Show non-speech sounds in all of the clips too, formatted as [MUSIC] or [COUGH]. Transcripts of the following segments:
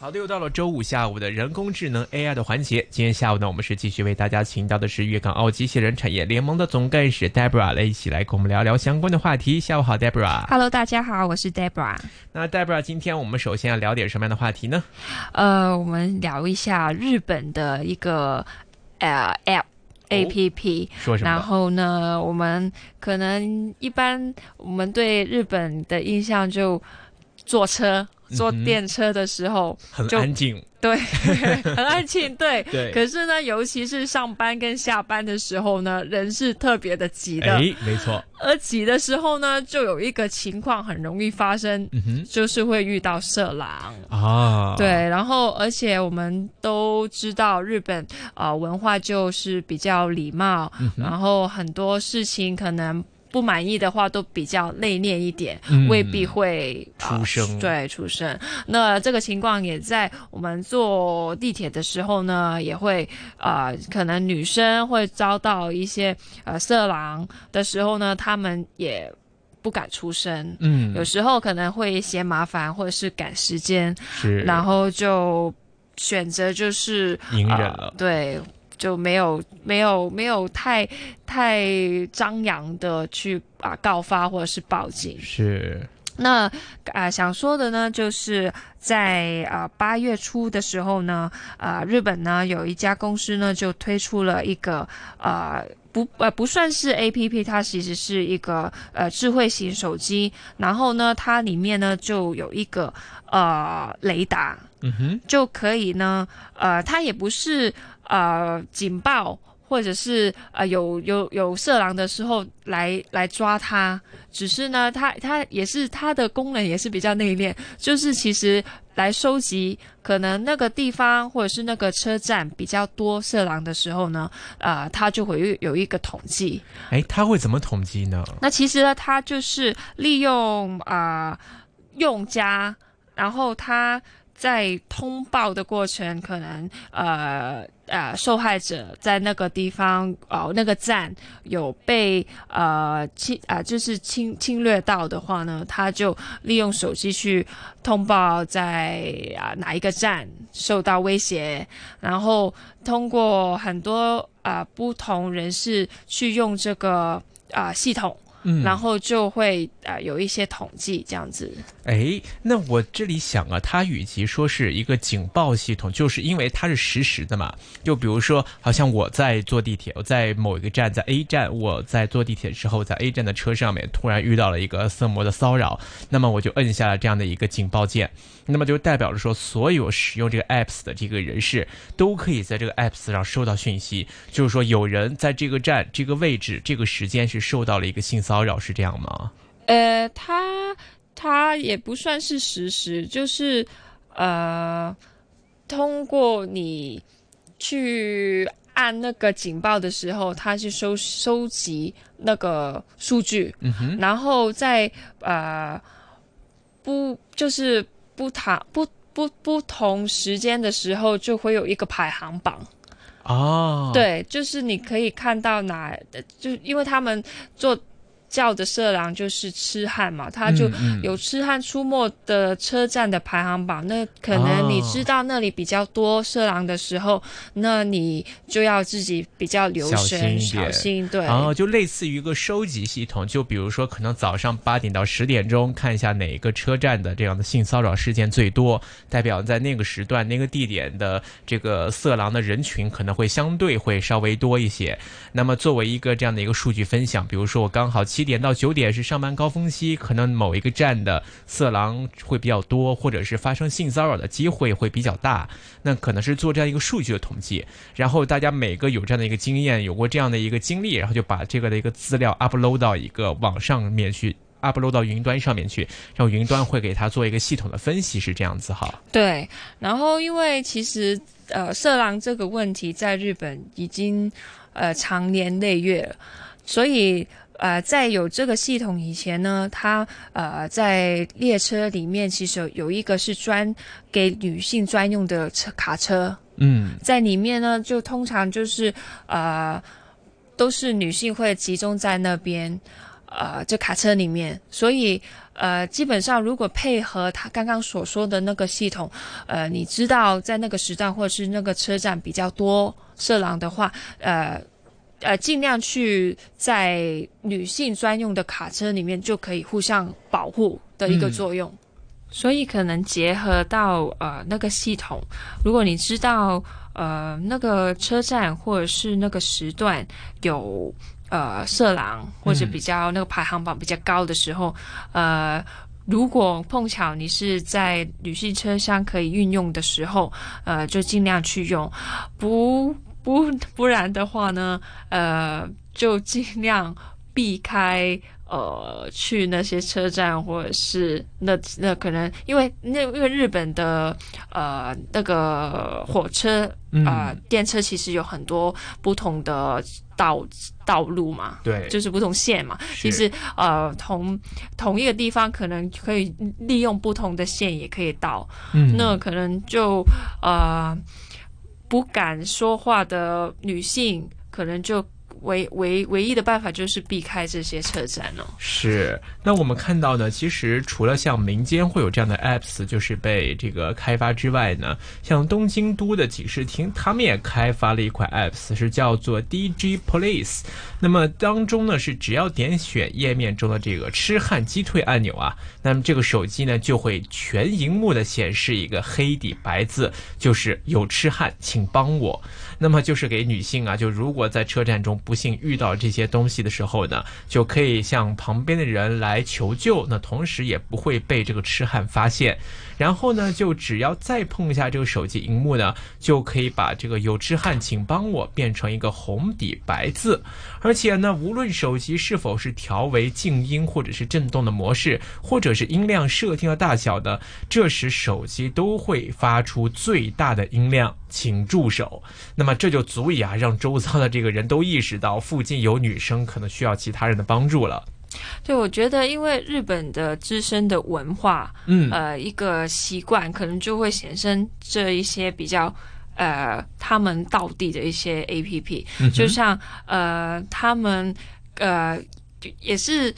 好的，又到了周五下午的人工智能 AI 的环节。今天下午呢，我们是继续为大家请到的是粤港澳机器人产业联盟的总干事 Debra 来一起来跟我们聊聊相关的话题。下午好，Debra。Hello，大家好，我是 Debra。那 Debra，今天我们首先要聊点什么样的话题呢？呃，我们聊一下日本的一个呃 App。A P P？然后呢，我们可能一般我们对日本的印象就坐车、坐电车的时候，很就安静，[LAUGHS] 对，[LAUGHS] 很安静，对。[LAUGHS] 对。可是呢，尤其是上班跟下班的时候呢，人是特别的挤的。哎，没错。而挤的时候呢，就有一个情况很容易发生，嗯。就是会遇到色狼。啊，对，然后而且我们都知道日本啊、呃文化就是比较礼貌，嗯然后很多事情可能不满意的话都比较内敛一点，嗯未必会、呃出声对，出声。那这个情况也在我们坐地铁的时候呢，也会呃，可能女生会遭到一些呃色狼的时候呢，他们也不敢出声。嗯，有时候可能会嫌麻烦，或者是赶时间，是，然后就选择就是隐忍呃了。对，就没有没有没有太太张扬的去啊、告发或者是报警。是，那啊、想说的呢，就是在啊八、月初的时候呢，啊、日本呢有一家公司呢就推出了一个啊。不呃不算是 A P P，它其实是一个呃智慧型手机，然后呢，它里面呢就有一个呃雷达，嗯哼，就可以呢，呃，它也不是呃警报，或者是呃有有有色狼的时候来来抓他，只是呢，他他也是他的功能也是比较内敛，就是其实来收集可能那个地方或者是那个车站比较多色狼的时候呢，呃，他就会有有一个统计。哎，他会怎么统计呢？那其实呢，他就是利用啊、呃用家，然后他在通报的过程，可能呃呃受害者在那个地方哦、那个站有被呃侵啊、就是侵侵略到的话呢，他就利用手机去通报在啊、哪一个站受到威胁，然后通过很多啊、不同人士去用这个啊、系统。嗯，然后就会呃有一些统计这样子。哎，那我这里想啊，它与其说是一个警报系统，就是因为它是实时的嘛。就比如说，好像我在坐地铁，我在某一个站，在 A 站，我在坐地铁之后，在 A 站的车上面突然遇到了一个色魔的骚扰，那么我就摁下了这样的一个警报键，那么就代表着说，所有使用这个 apps 的这个人士都可以在这个 apps 上收到讯息，就是说有人在这个站、这个位置、这个时间是受到了一个性骚扰，是这样吗？呃，他他也不算是实时，就是呃，通过你去按那个警报的时候，他去收收集那个数据，嗯哼，然后再呃不就是不同不不不同时间的时候，就会有一个排行榜。哦，，对，就是你可以看到哪，就是因为他们做叫的色狼就是痴汉嘛，他就嗯有痴汉出没的车站的排行榜。那可能你哦知道那里比较多色狼的时候，那你就要自己比较留神、小心。对，然后就类似于一个收集系统，就比如说可能早上八点到十点钟看一下哪个车站的这样的性骚扰事件最多，代表在那个时段、那个地点的这个色狼的人群可能会相对会稍微多一些。那么作为一个这样的一个数据分享，比如说我刚好七点到九点是上班高峰期，可能某一个站的色狼会比较多，或者是发生性骚扰的机会会比较大，那可能是做这样一个数据的统计。然后大家每个有这样的一个经验，有过这样的一个经历，然后就把这个的一个资料 upload 到一个网上面去，upload 到云端上面去，然后云端会给他做一个系统的分析，是这样子哈。对，然后因为其实呃，色狼这个问题在日本已经呃长年累月了，所以呃，在有这个系统以前呢，它呃在列车里面其实有一个是专给女性专用的车卡车，嗯在里面呢就通常就是呃都是女性会集中在那边。呃，这卡车里面，所以呃，基本上如果配合他刚刚所说的那个系统，呃，你知道在那个时段或者是那个车站比较多色狼的话，呃呃，尽量去在女性专用的卡车里面就可以互相保护的一个作用。所以可能结合到呃那个系统，如果你知道呃那个车站或者是那个时段有。呃，色狼或者比较那个排行榜比较高的时候，呃，如果碰巧你是在女性车厢可以运用的时候，呃，就尽量去用，不不 [LAUGHS] 不然的话呢，呃，就尽量避开。呃，去那些车站或者是那那可能因为那因为日本的呃那个火车啊、电车其实有很多不同的道道路嘛，对，就是不同线嘛。其实呃同同一个地方可能可以利用不同的线也可以到，嗯，那可能就呃不敢说话的女性可能就。唯唯唯一的办法就是避开这些车站哦。是，那我们看到呢，其实除了像民间会有这样的 apps，就是被这个开发之外呢，像东京都的警视厅，他们也开发了一款 apps，是叫做 DG Police。那么当中呢，是只要点选页面中的这个痴汉击退按钮啊，那么这个手机呢就会全荧幕的显示一个黑底白字，就是有痴汉，请帮我。那么就是给女性啊，就如果在车站中不幸遇到这些东西的时候呢，就可以向旁边的人来求救，那同时也不会被这个痴汉发现。然后呢，就只要再碰一下这个手机荧幕呢，就可以把这个有痴汉，请帮我变成一个红底白字。而且呢，无论手机是否是调为静音或者是震动的模式，或者是音量设定的大小的，这时手机都会发出最大的音量，请助手。那么这就足以啊，让周遭的这个人都意识到附近有女生可能需要其他人的帮助了。对，我觉得因为日本的自身的文化，嗯，呃，一个习惯，可能就会显生这一些比较。呃，他们道地的一些 A P P，就像呃，他们呃也是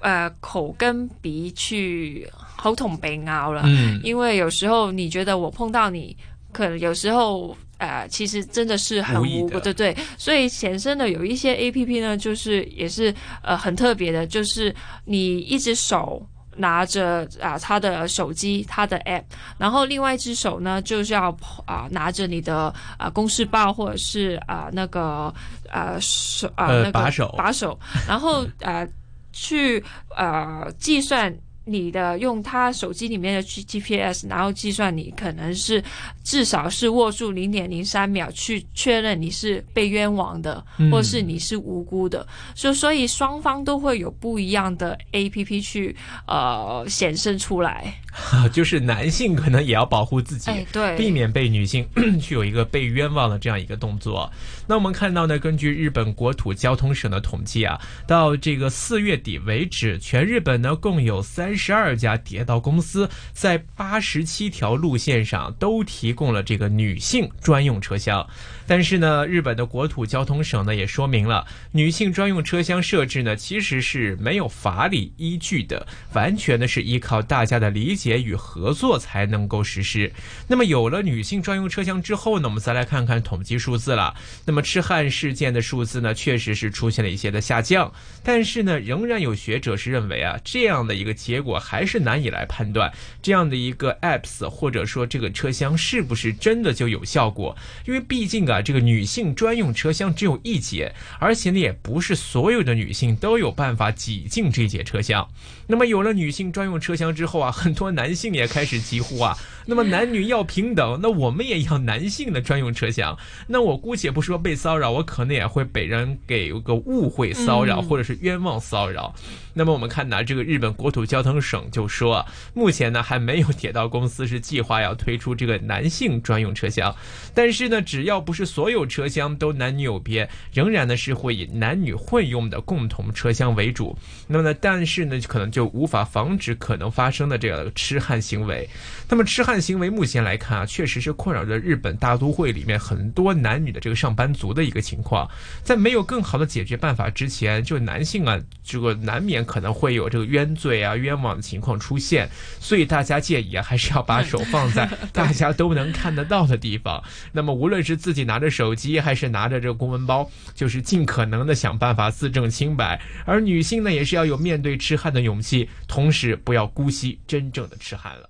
呃口跟鼻去喉筒被拗了，嗯，因为有时候你觉得我碰到你，可能有时候呃其实真的是很无辜，对对，所以衍生的有一些 A P P 呢，就是也是呃很特别的，就是你一只手。拿着啊，他的手机，他的 app，然后另外一只手呢，就是要啊拿着你的啊公事报或者是啊那个啊手啊那个把手把手，然后啊去呃计算。你的用他手机里面的 G G P S，然后计算你可能是至少是握住零点零三秒去确认你是被冤枉的，或是你是无辜的，所所以双方都会有不一样的 A P P 去呃显示出来。[LAUGHS] 就是男性可能也要保护自己，对，避免被女性 [COUGHS] 去有一个被冤枉的这样一个动作。那我们看到呢，根据日本国土交通省的统计啊，到这个四月底为止，全日本呢共有三三十二家铁道公司在八十七条路线上都提供了这个女性专用车厢。但是呢，日本的国土交通省呢也说明了，女性专用车厢设置呢其实是没有法理依据的，完全呢是依靠大家的理解与合作才能够实施。那么有了女性专用车厢之后呢，我们再来看看统计数字了。那么痴汉事件的数字呢，确实是出现了一些的下降，但是呢，仍然有学者是认为啊，这样的一个结果还是难以来判断这样的一个 apps 或者说这个车厢是不是真的就有效果，因为毕竟啊。这个女性专用车厢只有一节，而且呢，也不是所有的女性都有办法挤进这节车厢。那么有了女性专用车厢之后啊，很多男性也开始疾呼啊，那么男女要平等，那我们也要男性的专用车厢。那我姑且不说被骚扰，我可能也会被人给个误会骚扰，或者是冤枉骚扰。那么我们看呢，这个日本国土交通。省就说，目前呢还没有铁道公司是计划要推出这个男性专用车厢，但是呢，只要不是所有车厢都男女有别，仍然呢是会以男女混用的共同车厢为主。那么呢，但是呢，可能就无法防止可能发生的这个痴汉行为。那么痴汉行为目前来看啊，确实是困扰着日本大都会里面很多男女的这个上班族的一个情况。在没有更好的解决办法之前，就男性啊，这个难免可能会有这个冤罪啊、冤枉的情况出现。所以大家建议啊，还是要把手放在 [LAUGHS] 大家都能看得到的地方。那么无论是自己拿着手机，还是拿着这个公文包，就是尽可能的想办法自证清白。而女性呢，也是要有面对痴汉的勇气，同时不要姑息真正的痴汉了。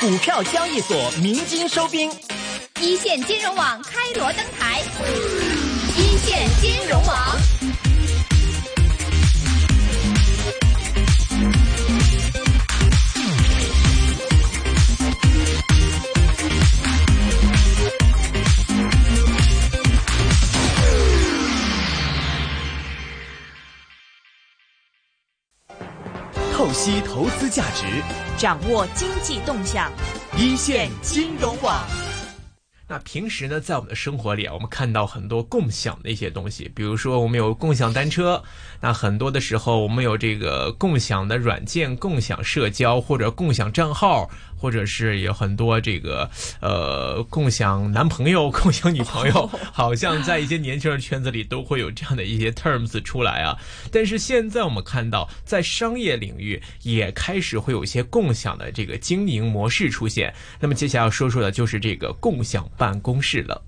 股票交易所鸣金收兵，一线金融网开锣登台，一线金融网。掌握经济动向，一线金融网。那平时呢，在我们的生活里啊，我们看到很多共享的一些东西，比如说我们有共享单车，那很多的时候我们有这个共享的软件、共享社交或者共享账号。或者是有很多这个呃共享男朋友、[LAUGHS] 共享女朋友，好像在一些年轻人圈子里都会有这样的一些 terms 出来啊。但是现在我们看到，在商业领域也开始会有一些共享的这个经营模式出现。那么接下来要说说的就是这个共享办公室了。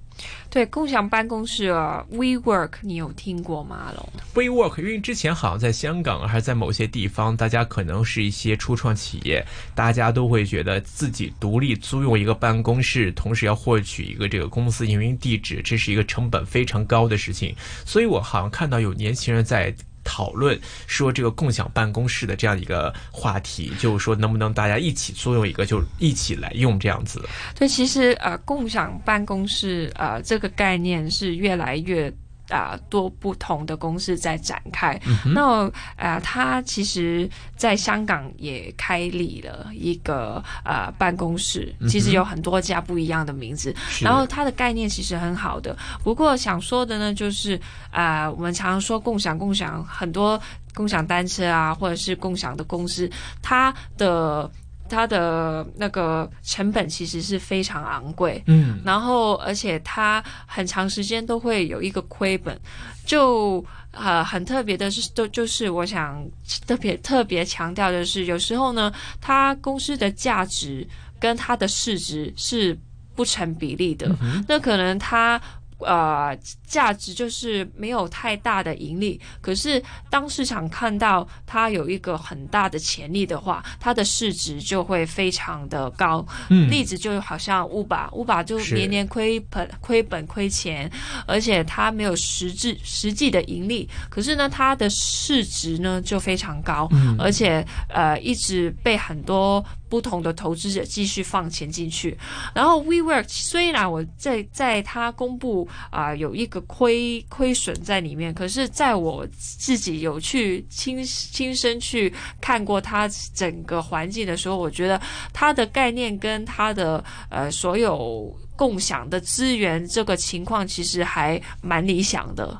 对，共享办公室，WeWork，你有听过吗？龙，WeWork，因为之前好像在香港还是在某些地方，大家可能是一些初创企业，大家都会觉得自己独立租用一个办公室，同时要获取一个这个公司营运地址，这是一个成本非常高的事情。所以我好像看到有年轻人在。讨论说这个共享办公室的这样一个话题，就是说能不能大家一起作用一个，就一起来用这样子。对，其实呃，共享办公室呃这个概念是越来越。啊，多不同的公司在展开。那呃，他其实在香港也开立了一个呃办公室，其实有很多家不一样的名字。然后它的概念其实很好的。不过想说的呢，就是啊，我们常常说共享共享，很多共享单车啊，或者是共享的公司，它的。它的那个成本其实是非常昂贵，嗯，然后而且它很长时间都会有一个亏本，就呃很特别的是，都就是我想特别特别强调的是，有时候呢，它公司的价值跟它的市值是不成比例的，那可能它。呃，价值就是没有太大的盈利，可是当市场看到它有一个很大的潜力的话，它的市值就会非常的高。嗯，例子就好像乌巴，乌巴就年年亏本、亏本、亏钱，而且它没有实质实际的盈利，可是呢，它的市值呢就非常高，而且呃一直被很多。不同的投资者继续放钱进去，然后 WeWork 虽然我在在它公布啊有一个亏亏损在里面，可是在我自己有去亲亲身去看过它整个环境的时候，我觉得它的概念跟它的呃所有共享的资源这个情况其实还蛮理想的。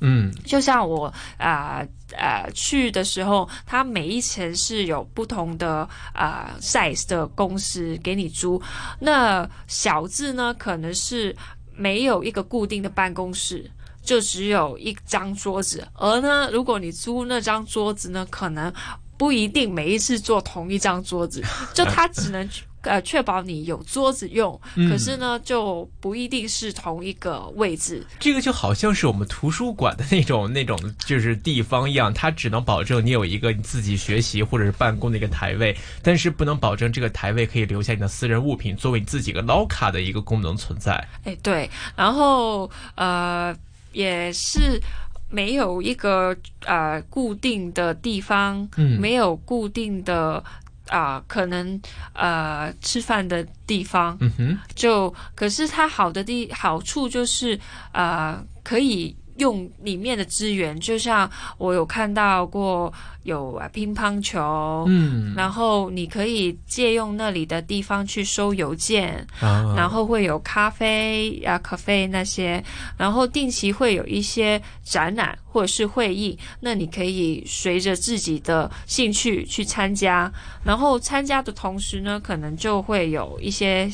嗯，就像我啊呃去的时候，它每一层是有不同的啊 size 的公司给你租。那小字呢，可能是没有一个固定的办公室，就只有一张桌子。而呢，如果你租那张桌子呢，可能不一定每一次坐同一张桌子，就它只能。呃，确保你有桌子用，可是呢，就不一定是同一个位置。这个就好像是我们图书馆的那种那种就是地方一样，它只能保证你有一个你自己学习或者是办公的一个台位，但是不能保证这个台位可以留下你的私人物品作为你自己个捞卡的一个功能存在。哎，对，然后呃，也是没有一个呃固定的地方，嗯，没有固定的。啊，可能呃吃饭的地方，嗯哼，就可是它好的地好处就是呃可以用里面的资源，就像我有看到过有啊乒乓球，嗯，然后你可以借用那里的地方去收邮件，啊。然后会有咖啡啊、咖啡那些，然后定期会有一些展览或者是会议，那你可以随着自己的兴趣去参加，然后参加的同时呢，可能就会有一些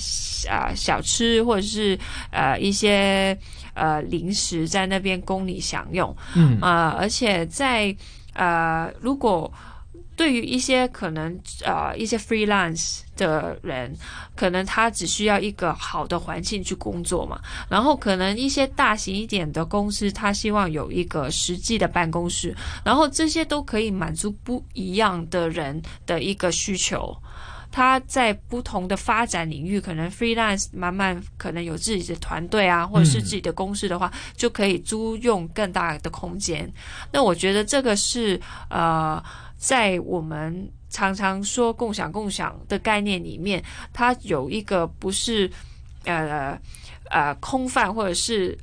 啊、小吃或者是呃一些呃零食在那边供你享用，嗯。啊、而且在呃如果对于一些可能呃一些 freelance 的人，可能他只需要一个好的环境去工作嘛，然后可能一些大型一点的公司，他希望有一个实际的办公室，然后这些都可以满足不一样的人的一个需求。他在不同的发展领域，可能 freelance 慢慢可能有自己的团队啊，或者是自己的公司的话，就可以租用更大的空间。那我觉得这个是呃，在我们常常说共享共享的概念里面，它有一个不是呃呃空泛或者是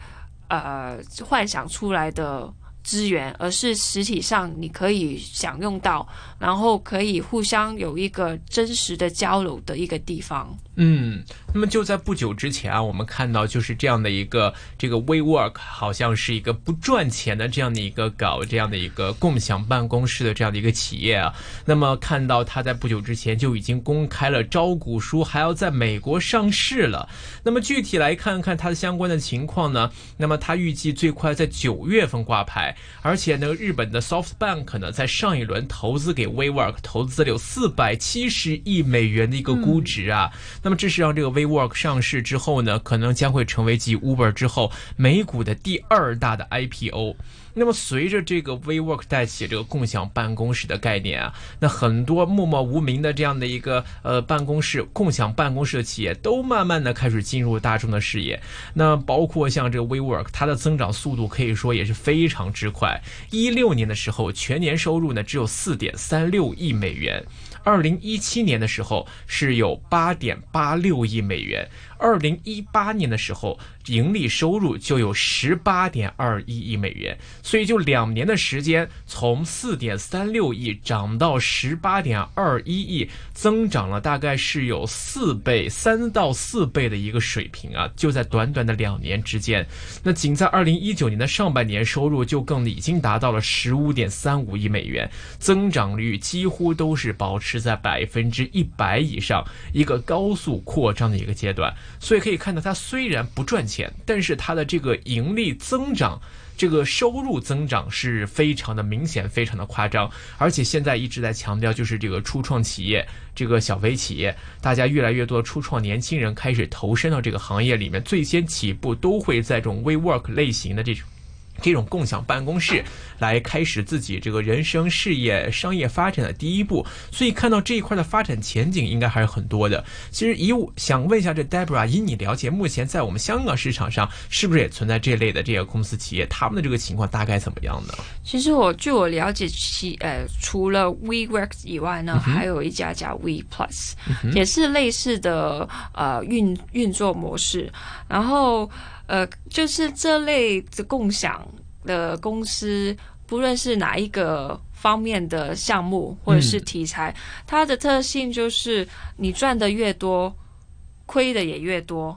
呃幻想出来的资源，而是实体上你可以享用到，然后可以互相有一个真实的交流的一个地方。嗯，那么就在不久之前啊，我们看到就是这样的一个这个 WeWork，好像是一个不赚钱的这样的一个搞这样的一个共享办公室的这样的一个企业啊。那么看到它在不久之前就已经公开了招股书，还要在美国上市了。那么具体来看看它的相关的情况呢？那么它预计最快在九月份挂牌，而且呢，日本的 SoftBank 呢在上一轮投资给 WeWork 投资了有四百七十亿美元的一个估值啊。那么这是让这个 WeWork 上市之后呢，可能将会成为继 Uber 之后美股的第二大的 IPO。那么随着这个 WeWork 带起这个共享办公室的概念啊，那很多默默无名的这样的一个呃办公室共享办公室的企业都慢慢的开始进入大众的视野。那包括像这个 WeWork，它的增长速度可以说也是非常之快。一六年的时候，全年收入呢只有四点三六亿美元。二零一七年的时候是有八点八六亿美元，二零一八年的时候盈利收入就有十八点二一亿美元，所以就两年的时间，从四点三六亿涨到十八点二一亿，增长了大概是有四倍、三到四倍的一个水平啊！就在短短的两年之间，那仅在二零一九年的上半年，收入就更已经达到了十五点三五亿美元，增长率几乎都是保持在百分之一百以上，一个高速扩张的一个阶段。所以可以看到，它虽然不赚钱，但是它的这个盈利增长。这个收入增长是非常的明显，非常的夸张，而且现在一直在强调，就是这个初创企业，这个小微企业，大家越来越多初创年轻人开始投身到这个行业里面，最先起步都会在这种 WeWork 类型的这种。这种共享办公室来开始自己这个人生、事业、商业发展的第一步，所以看到这一块的发展前景应该还是很多的。其实以我想问一下，这 Debra，以你了解，目前在我们香港市场上是不是也存在这类的这些公司企业？他们的这个情况大概怎么样呢？其实我据我了解，其呃除了 WeWork 以外呢，还有一家叫 We Plus，、也是类似的呃运运作模式。然后呃，就是这类的共享的公司，不论是哪一个方面的项目或者是题材，它的特性就是你赚的越多，亏的也越多。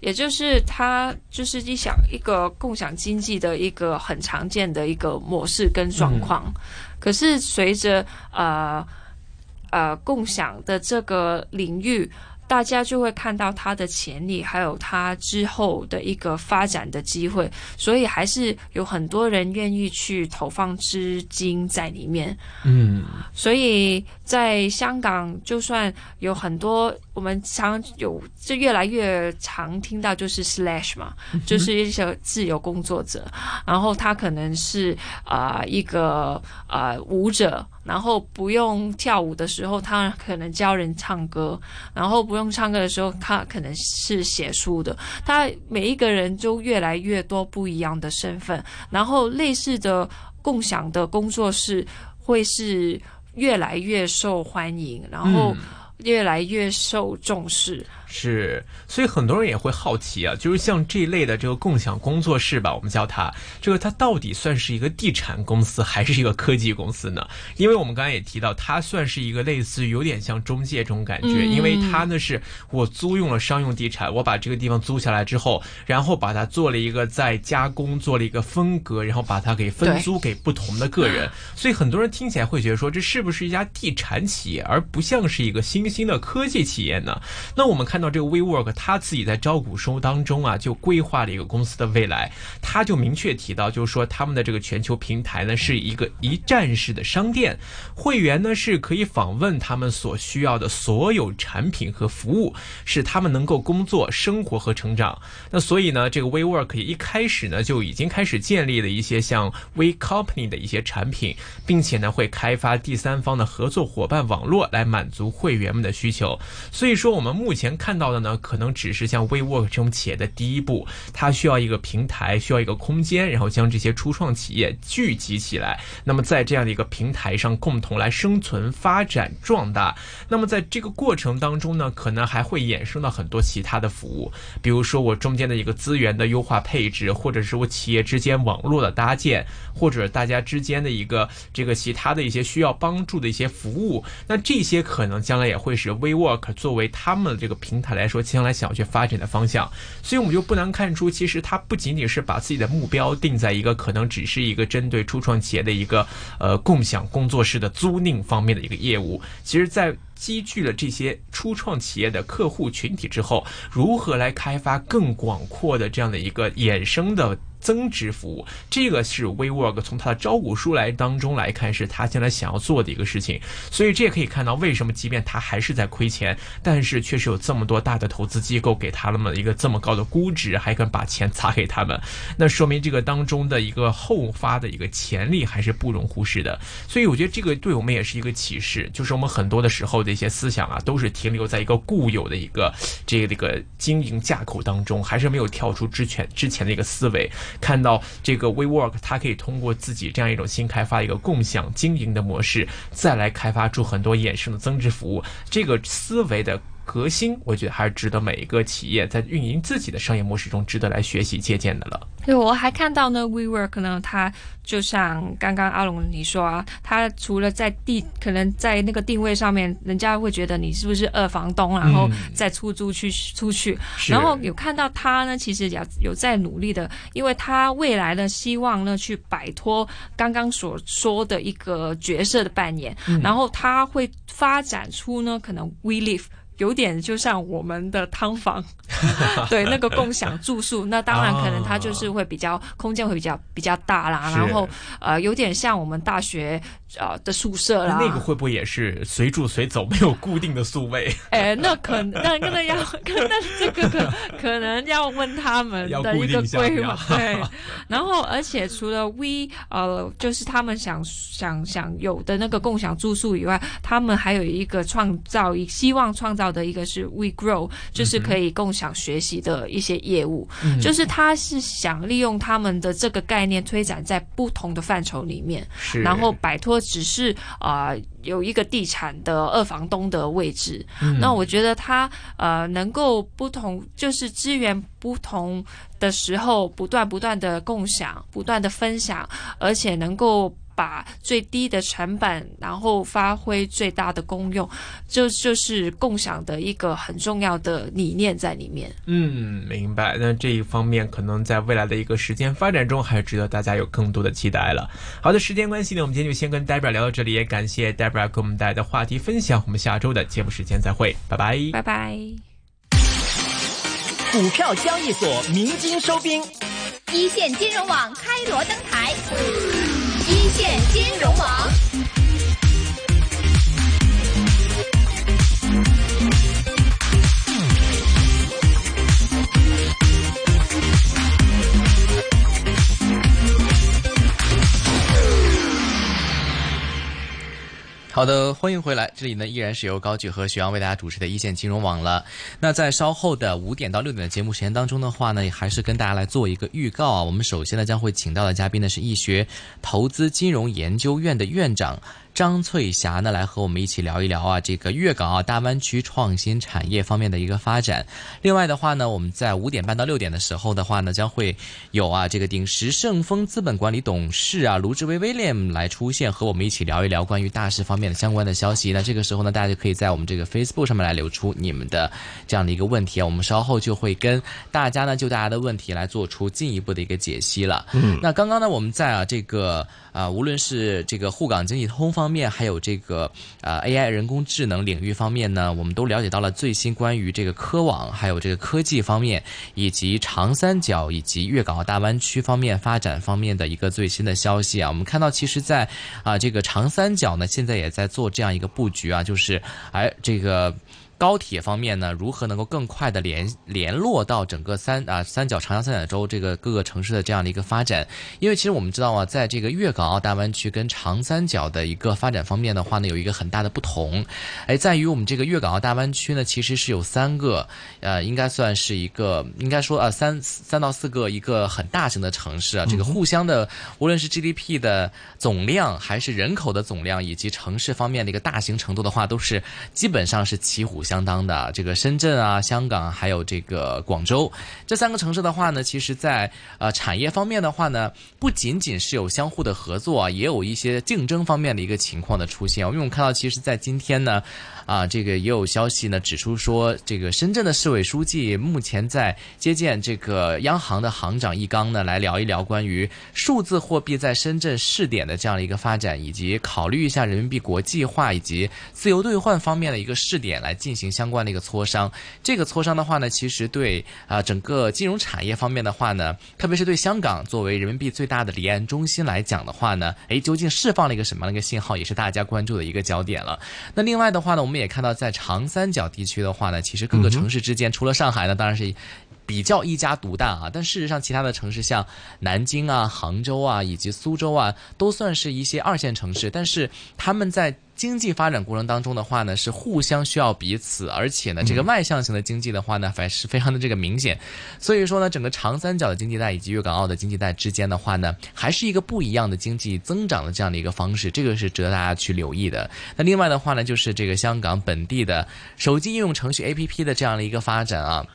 也就是它就是一想一个共享经济的一个很常见的一个模式跟状况，可是随着呃呃共享的这个领域，大家就会看到它的潜力，还有它之后的一个发展的机会，所以还是有很多人愿意去投放资金在里面。嗯所以在香港，就算有很多我们常有，就越来越常听到就是 slash 嘛，[LAUGHS] 就是一些自由工作者，然后他可能是啊、呃一个呃舞者，然后不用跳舞的时候，他可能教人唱歌，然后不用唱歌的时候，他可能是写书的。他每一个人都越来越多不一样的身份，然后类似的共享的工作室会是越来越受欢迎，然后越来越受重视。是，所以很多人也会好奇啊，就是像这一类的这个共享工作室吧，我们叫它这个，它到底算是一个地产公司还是一个科技公司呢？因为我们刚才也提到，它算是一个类似于有点像中介这种感觉，因为它呢是我租用了商用地产，我把这个地方租下来之后，然后把它做了一个再加工，做了一个分隔，然后把它给分租给不同的个人，所以很多人听起来会觉得说，这是不是一家地产企业，而不像是一个新兴的科技企业呢？那我们看到这个 WeWork，他自己在招股书当中啊，就规划了一个公司的未来。他就明确提到，就是说他们的这个全球平台呢，是一个一站式的商店，会员呢是可以访问他们所需要的所有产品和服务，使他们能够工作、生活和成长。那所以呢，这个 WeWork 一开始呢就已经开始建立了一些像 We Company 的一些产品，并且呢会开发第三方的合作伙伴网络来满足会员们的需求。所以说我们目前看看到的呢，可能只是像 WeWork 这种企业的第一步，它需要一个平台，需要一个空间，然后将这些初创企业聚集起来。那么在这样的一个平台上，共同来生存、发展、壮大。那么在这个过程当中呢，可能还会衍生到很多其他的服务，比如说我中间的一个资源的优化配置，或者是我企业之间网络的搭建，或者大家之间的一个这个其他的一些需要帮助的一些服务。那这些可能将来也会是 WeWork 作为他们的这个平他来说，将来想要去发展的方向。所以我们就不难看出，其实它不仅仅是把自己的目标定在一个可能只是一个针对初创企业的一个呃共享工作室的租赁方面的一个业务。其实，在积聚了这些初创企业的客户群体之后，如何来开发更广阔的这样的一个衍生的？增值服务，这个是 WeWork 从它的招股书来当中来看，是他现在想要做的一个事情。所以这也可以看到，为什么即便他还是在亏钱，但是确实有这么多大的投资机构给他那么一个这么高的估值，还敢把钱砸给他们，那说明这个当中的一个后发的一个潜力还是不容忽视的。所以我觉得这个对我们也是一个启示，就是我们很多的时候的一些思想啊，都是停留在一个固有的一个这个这个经营架构当中，还是没有跳出之前之前的一个思维。看到这个 WeWork，它可以通过自己这样一种新开发一个共享经营的模式，再来开发出很多衍生的增值服务。这个思维的革新，我觉得还是值得每一个企业在运营自己的商业模式中值得来学习借鉴的了。对，我还看到呢，WeWork 呢，它就像刚刚阿龙你说啊，它除了在地可能在那个定位上面，人家会觉得你是不是二房东，然后再出租去出去，然后有看到他呢，其实也有在努力的，因为他未来呢希望呢去摆脱刚刚所说的一个角色的扮演，然后他会发展出呢可能 We Live。有点就像我们的汤房，[LAUGHS] 对那个共享住宿，那当然可能它就是会比较空间会比较比较大啦，然后呃有点像我们大学呃的宿舍啦。那个会不会也是随住随走，没有固定的宿位？哎，那可能那可能要，可能这个可可能要问他们的一个规划。对，然后而且除了 We 呃就是他们想想想有的那个共享住宿以外，他们还有一个创造一希望创造。的一个是 We Grow，就是可以共享学习的一些业务，就是他是想利用他们的这个概念推展在不同的范畴里面，然后摆脱只是啊有一个地产的二房东的位置。那我觉得他呃能够不同，就是资源不同的时候，不断不断的共享，不断的分享，而且能够。把最低的成本，然后发挥最大的功用，就就是共享的一个很重要的理念在里面。嗯，明白。那这一方面可能在未来的一个时间发展中，还值得大家有更多的期待了。好的，时间关系呢，我们今天就先跟 Debra 聊到这里，也感谢 Debra 给我们带来的话题分享。我们下周的节目时间再会，拜拜，拜拜。股票交易所鸣金收兵，一线金融网开锣登台。一线金融网。好的，欢迎回来，这里呢依然是由高举和徐阳为大家主持的一线金融网了。那在稍后的五点到六点的节目时间当中的话呢，还是跟大家来做一个预告啊。我们首先呢将会请到的嘉宾呢是易学投资金融研究院的院长。张翠霞呢，来和我们一起聊一聊啊，这个粤港澳大湾区创新产业方面的一个发展。另外的话呢，我们在五点半到六点的时候的话呢，将会有啊，这个鼎石盛丰资本管理董事啊卢志威威廉来出现，和我们一起聊一聊关于大事方面的相关的消息。那这个时候呢，大家就可以在我们这个 Facebook 上面来留出你们的这样的一个问题啊，我们稍后就会跟大家呢就大家的问题来做出进一步的一个解析了。嗯，那刚刚呢，我们在啊这个啊，无论是这个沪港经济通方方面，还有这个呃 AI 人工智能领域方面呢，我们都了解到了最新关于这个科网，还有这个科技方面，以及长三角以及粤港澳大湾区方面发展方面的一个最新的消息啊。我们看到，其实，在啊这个长三角呢，现在也在做这样一个布局啊，就是哎这个。高铁方面呢，如何能够更快的联联络到整个三啊三角长江三角洲这个各个城市的这样的一个发展？因为其实我们知道啊，在这个粤港澳大湾区跟长三角的一个发展方面的话呢，有一个很大的不同，哎，在于我们这个粤港澳大湾区呢，其实是有三个呃，应该算是一个，应该说啊三三到四个一个很大型的城市啊，这个互相的无论是 GDP 的总量，还是人口的总量，以及城市方面的一个大型程度的话，都是基本上是旗鼓。相当的这个深圳啊、香港还有这个广州这三个城市的话呢，其实在呃产业方面的话呢，不仅仅是有相互的合作啊，也有一些竞争方面的一个情况的出现。因为我们看到，其实，在今天呢，啊，这个也有消息呢指出说，这个深圳的市委书记目前在接见这个央行的行长易纲呢，来聊一聊关于数字货币在深圳试点的这样的一个发展，以及考虑一下人民币国际化以及自由兑换方面的一个试点来进。行相关的一个磋商，这个磋商的话呢，其实对啊整个金融产业方面的话呢，特别是对香港作为人民币最大的离岸中心来讲的话呢，诶，究竟释放了一个什么样的一个信号，也是大家关注的一个焦点了。那另外的话呢，我们也看到在长三角地区的话呢，其实各个城市之间，除了上海呢，当然是比较一家独大啊，但事实上其他的城市像南京啊、杭州啊以及苏州啊，都算是一些二线城市，但是他们在经济发展过程当中的话呢，是互相需要彼此，而且呢，这个外向型的经济的话呢，反是非常的这个明显。所以说呢，整个长三角的经济带以及粤港澳的经济带之间的话呢，还是一个不一样的经济增长的这样的一个方式，这个是值得大家去留意的。那另外的话呢，就是这个香港本地的手机应用程序 APP 的这样的一个发展啊。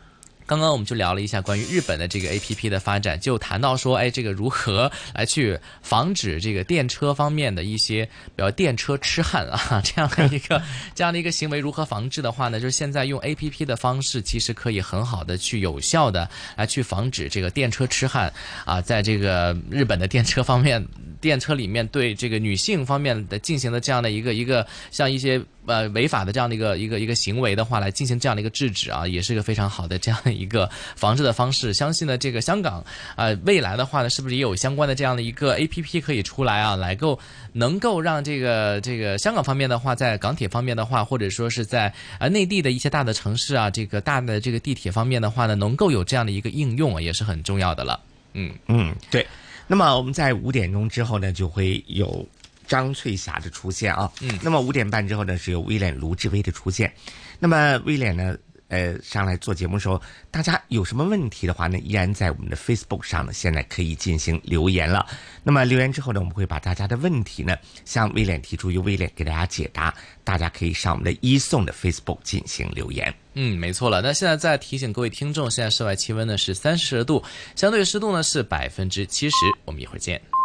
刚刚我们就聊了一下关于日本的这个 A P P 的发展，就谈到说，哎，这个如何来去防止这个电车方面的一些，比如电车痴汉啊 [LAUGHS] 这样的一个 [LAUGHS] 这样的一个行为如何防治的话呢？就是现在用 A P P 的方式，其实可以很好的去有效的来去防止这个电车痴汉啊，在这个日本的电车方面，电车里面对这个女性方面的进行的这样的一个一个像一些。呃，违法的这样的一个一个一个行为的话，来进行这样的一个制止啊，也是一个非常好的这样的一个防治的方式。相信呢，这个香港啊，未来的话呢，是不是也有相关的这样的一个 A P P 可以出来啊，来够能够让这个这个香港方面的话，在港铁方面的话，或者说是在呃内地的一些大的城市啊，这个大的这个地铁方面的话呢，能够有这样的一个应用啊，也是很重要的了。嗯嗯，对。那么我们在五点钟之后呢，就会有。张翠霞的出现啊，嗯，那么五点半之后呢，是由威廉卢志威的出现。那么威廉呢，呃，上来做节目的时候，大家有什么问题的话呢，依然在我们的 Facebook 上呢，现在可以进行留言了。那么留言之后呢，我们会把大家的问题呢，向威廉提出，由威廉给大家解答。大家可以上我们的一送的 Facebook 进行留言。嗯，没错了。那现在再提醒各位听众，现在室外气温呢是三十度，相对湿度呢是百分之七十。我们一会儿见。